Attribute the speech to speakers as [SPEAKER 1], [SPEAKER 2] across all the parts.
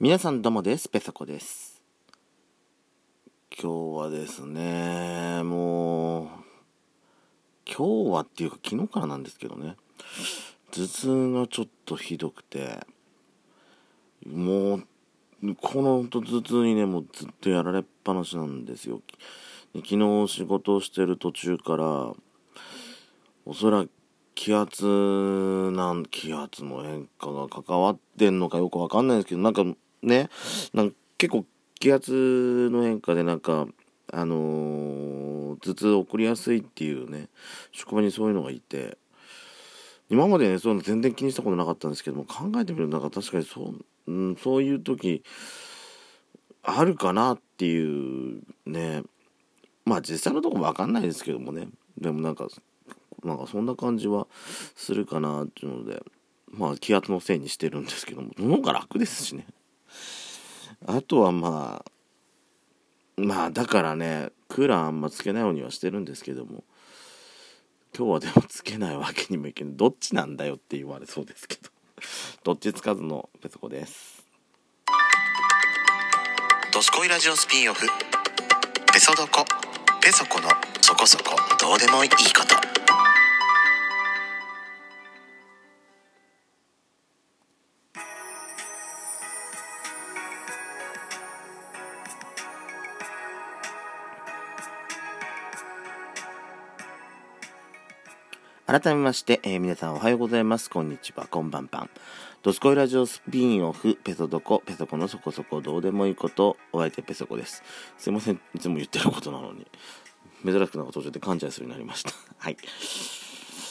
[SPEAKER 1] 皆さんどうもです。ペソコです。今日はですね、もう、今日はっていうか昨日からなんですけどね、頭痛がちょっとひどくて、もう、この頭痛にね、もうずっとやられっぱなしなんですよ。昨日仕事をしてる途中から、おそらく気圧なん気圧の変化が関わってんのかよくわかんないですけどなんかね。なん結構気圧の変化でなんかあのー、頭痛を起こりやすいっていうね職場にそういうのがいて今までねそういうの全然気にしたことなかったんですけども考えてみるとなんか確かにそう,、うん、そういう時あるかなっていうねまあ実際のとこ分かんないですけどもね。でもなんかなんかそんな感じはするかなっていうのでまあ気圧のせいにしてるんですけどもその方が楽ですしね。あとはまあまあだからねクーラーあんまつけないようにはしてるんですけども今日はでもつけないわけにもいけないどっちなんだよって言われそうですけどどっちつかずのペソコです「
[SPEAKER 2] どすこいラジオスピンオフ」「ペソドコ」「ペソコのそこそこどうでもいいこと」
[SPEAKER 1] 改めまして、えー、皆さんおはようございます。こんにちは。こんばんぱん。ドスコイラジオスピンオフ、ペソドコ、ペソコのそこそこどうでもいいこと、お相手ペソコです。すいません。いつも言ってることなのに。珍しくなんか途中で勘違いするようになりました。はい。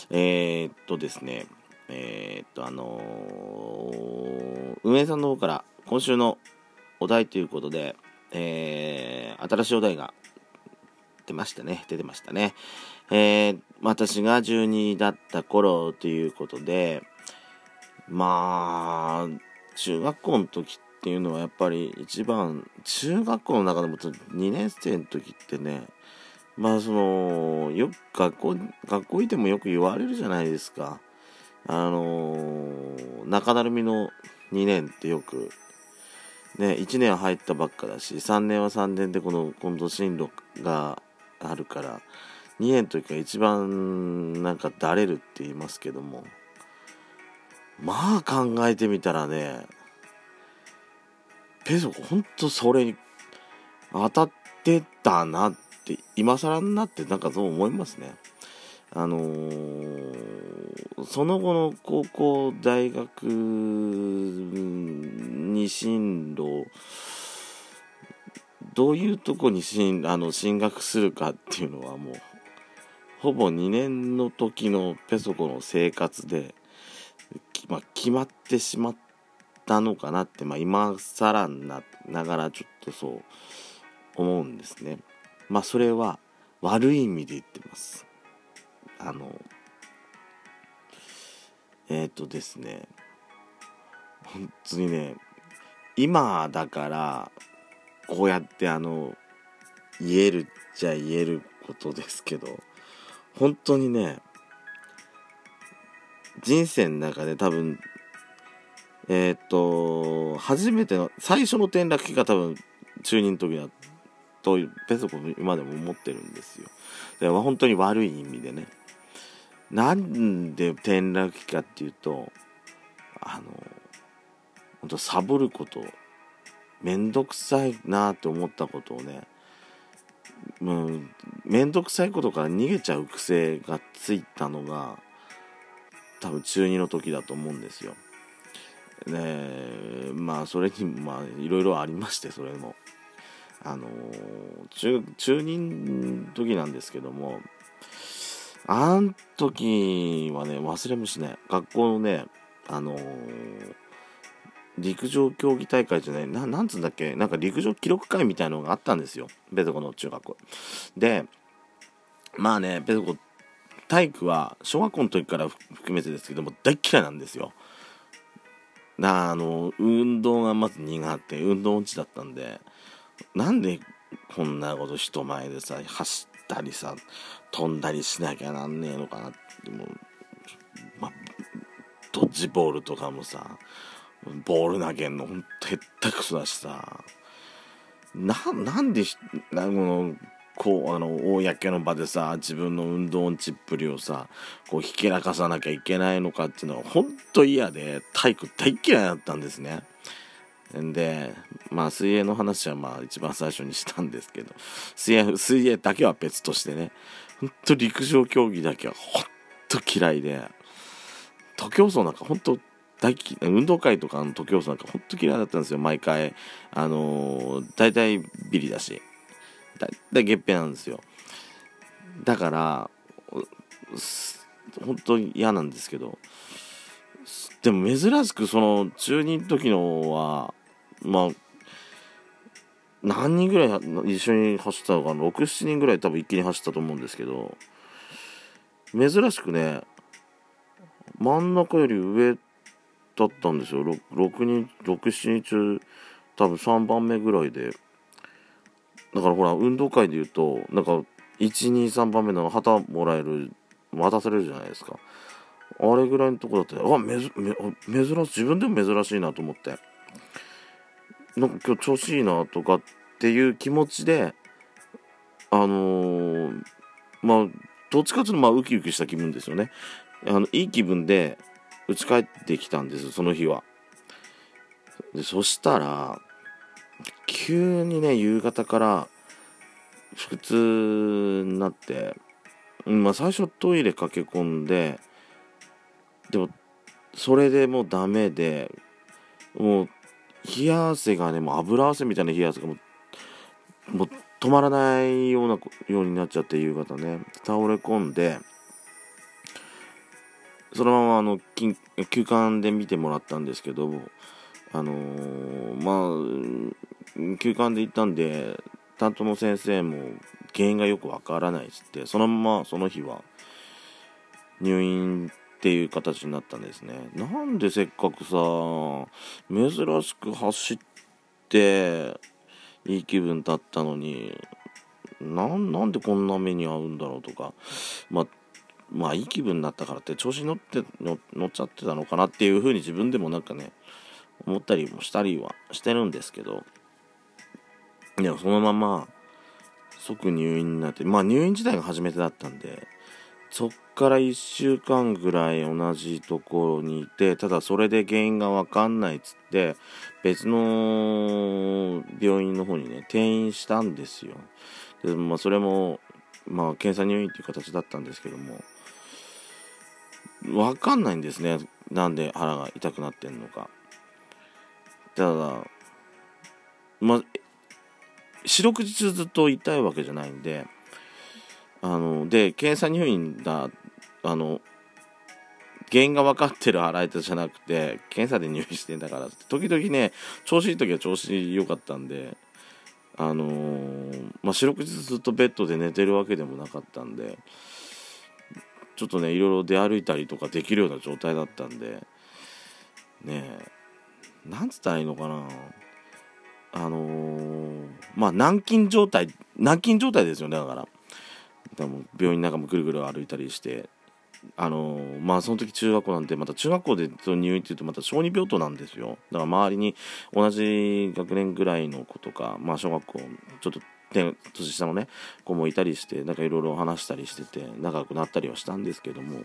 [SPEAKER 1] えー、っとですね。えー、っと、あの、運営さんの方から今週のお題ということで、えー、新しいお題が出ましたね。出てましたね。えー、私が12だった頃ということで、まあ、中学校の時っていうのはやっぱり一番、中学校の中でも2年生の時ってね、まあその、よく学校、学校いてもよく言われるじゃないですか。あの、中だるみの2年ってよく、ね、1年入ったばっかだし、3年は3年でこの、今度進路があるから、2年の時が一番なんかだれるって言いますけども。まあ考えてみたらねペソコほんとそれに当たってたなって今更になってなんかそう思いますね。あのー、その後の高校大学に進路どういうとこに進あの進学するかっていうのはもうほぼ2年の時のペソコの生活で、まあ、決まってしまったのかなって、まあ、今更なながらちょっとそう思うんですね。まあそれは悪い意味で言ってます。あのえっ、ー、とですね本当にね今だからこうやってあの言えるっちゃ言えることですけど本当にね人生の中で多分えー、っと初めての最初の転落期が多分中2の時だとペソコ今でも思ってるんですよ。で本当に悪い意味でね。なんで転落期かっていうとあの本当サボることめんどくさいなって思ったことをねもう面倒くさいことから逃げちゃう癖がついたのが多分中2の時だと思うんですよ。でまあそれにまあいろいろありましてそれも。あの中中2の時なんですけどもあん時はね忘れもしない学校のねあのー陸上競技大会じゃない、ななんつうんだっけ、なんか陸上記録会みたいのがあったんですよ。ベトコの中学校。で、まあね、ベトコ、体育は小学校の時から含めてですけども、大嫌いなんですよ。なあの、運動がまず苦手、運動音痴だったんで、なんでこんなこと人前でさ、走ったりさ、飛んだりしなきゃなんねえのかなって、もう、まあドッジボールとかもさ、ボール投げんのほんとへったくそだしさななんでなこのこうあの公の場でさ自分の運動音痴っぷりをさこうひけらかさなきゃいけないのかっていうのはほんと嫌で体育大嫌いだったんですね。でまあ水泳の話はまあ一番最初にしたんですけど水泳水泳だけは別としてねほんと陸上競技だけはほんと嫌いで徒競走なんかほんと大運動会とかの徒競走なんかほんと嫌いだったんですよ毎回。あのー、大体ビリだし。大体月餅なんですよ。だから本当に嫌なんですけど。でも珍しくその中2の時のはまあ何人ぐらい一緒に走ったのかな？67人ぐらい多分一気に走ったと思うんですけど珍しくね真ん中より上だったんですよ。6人67人中多分3番目ぐらいで。だからほら運動会で言うとなんか123番目の旗もらえる渡されるじゃないですか。あれぐらいのとこだってあめず珍しい自分でも珍しいなと思って。なんか今日調子いいなとかっていう気持ちであのー、まあどっちかというとまあウキウキした気分ですよね。あのいい気分で家帰ってきたんですその日は。でそしたら急にね夕方から腹痛になってまあ最初トイレ駆け込んででもそれでもうダメでもう冷や汗がねもう油汗みたいな冷や汗がもうもう止まらないようなようになっちゃって夕方ね。倒れ込んでそのままあの休館で見てもらったんですけどあのー、まあ休館で行ったんで担当の先生も原因がよくわからないっつってそのままその日は入院っていう形になったんですね。なんでせっかくさ珍しく走っていい気分だったのになんでこんな目に遭うんだろうとかまあまあいい気分になったからって調子に乗って乗っちゃってたのかなっていうふうに自分でもなんかね思ったりもしたりはしてるんですけどでもそのまま即入院になってまあ入院自体が初めてだったんでそっから1週間ぐらい同じところにいてただそれで原因が分かんないっつって別の病院の方にね転院したんですよ。で、まあ、それもまあ検査入院っていう形だったんですけども分かんないんですね。なんで腹が痛くなってんのか。ただま四六時中ずっと痛いわけじゃないんであので検査入院だあの原因が分かってる腹痛じゃなくて検査で入院してんだから時々ね調子いい時は調子良かったんであのー、まあ四六時ずっとベッドで寝てるわけでもなかったんでちょっとねいろいろ出歩いたりとかできるような状態だったんでねえなんつったらいいのかな。あのー、まあ軟禁状態軟禁状態ですよねだから。でも病院の中もぐるぐる歩いたりして。あのー、まあその時中学校なんでまた中学校で入院っていうとまた小児病棟なんですよ。だから周りに同じ学年ぐらいの子とかまあ小学校ちょっと年下のね子もいたりしてなんかいろいろ話したりしてて仲良くなったりはしたんですけども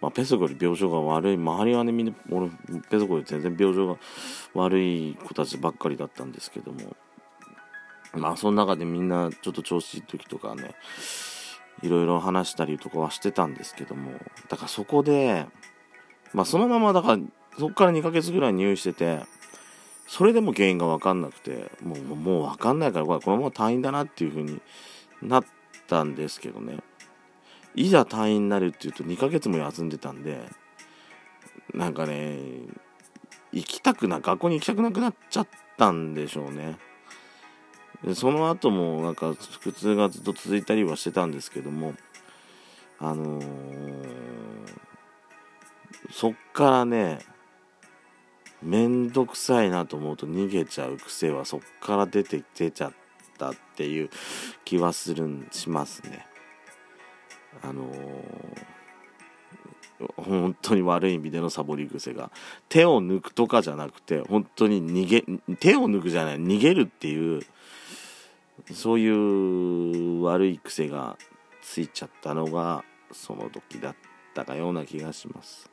[SPEAKER 1] まあ、ペソコより病状が悪い。周りはねみんな俺ペソコより全然病状が悪い子たちばっかりだったんですけどもまあその中でみんなちょっと調子いい時とかねいろいろ話したりとかはしてたんですけどもだからそこでまあそのままだからそこから2ヶ月ぐらい入院しててそれでも原因が分かんなくてもうもう分かんないからこれこのまま退院だなっていう風になったんですけどね。いざ退院になるっていうと2ヶ月も休んでたんでなんかね行きたくな学校に行きたくなくなっちゃったんでしょうね。でその後もなんか腹痛がずっと続いたりはしてたんですけどもあのー、そっからねめんどくさいなと思うと逃げちゃう癖はそっから出て出ちゃったっていう気はするんしますね。あのー、本当に悪い意味でのサボり癖が手を抜くとかじゃなくて本当に逃げ手を抜くじゃない逃げるっていうそういう悪い癖がついちゃったのがその時だったかような気がします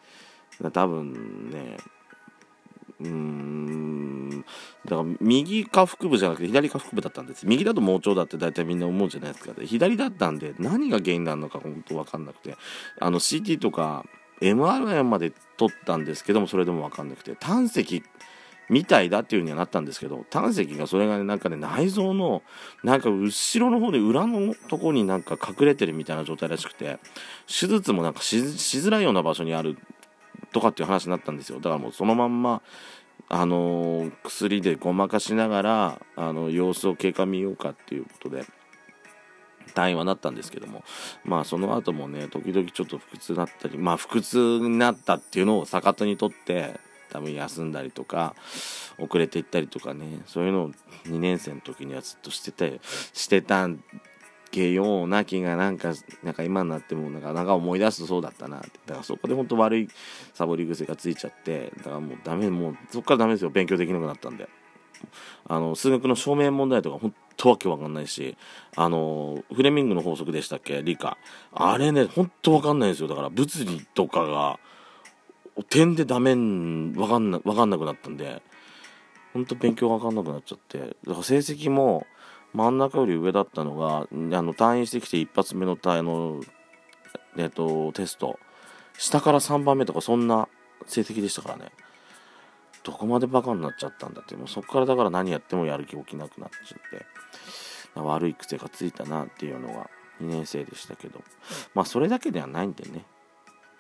[SPEAKER 1] 多分ねうーん。だから右下腹部じゃなくて左下腹部だったんです。右だと盲腸だって大体みんな思うじゃないですか。で左だったんで何が原因なのか本当分かんなくて。あの CT とか MRI まで取ったんですけどもそれでも分かんなくて。胆石みたいだっていう風にはなったんですけど胆石がそれがねなんかね内臓のなんか後ろの方で裏のとこになんか隠れてるみたいな状態らしくて手術もなんかしづらいような場所にあるとかっていう話になったんですよ。だからもうそのまんまあの、薬でごまかしながらあの様子を経過見ようかっていうことで退院はなったんですけども。まあその後もね時々ちょっと腹痛だったりまあ腹痛になったっていうのを逆手にとって多分休んだりとか遅れていったりとかねそういうのを2年生の時にはずっとしててしてたんけような気がなんかなんか今になってもなかなか思い出すとそうだったなって。だからそこで本当悪いサボり癖がついちゃってだからもうダメもうそこからダメですよ。勉強できなくなったんで。あの数学の証明問題とか本当わけわかんないしあのフレミングの法則でしたっけ？理科。あれね本当わかんないんですよ。だから物理とかが点でダメわかんなわかんなくなったんで本当勉強わかんなくなっちゃって。だから成績も真ん中より上だったのがあの退院してきて一発目のあの、えっと、テスト。下から3番目とかそんな成績でしたからね。どこまでバカになっちゃったんだってもうそこからだから何やってもやる気起きなくなっちゃって。悪い癖がついたなっていうのが2年生でしたけど。まあそれだけではないんでね。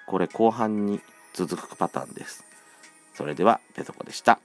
[SPEAKER 1] これ後半に続くパターンです。それではペソコでした。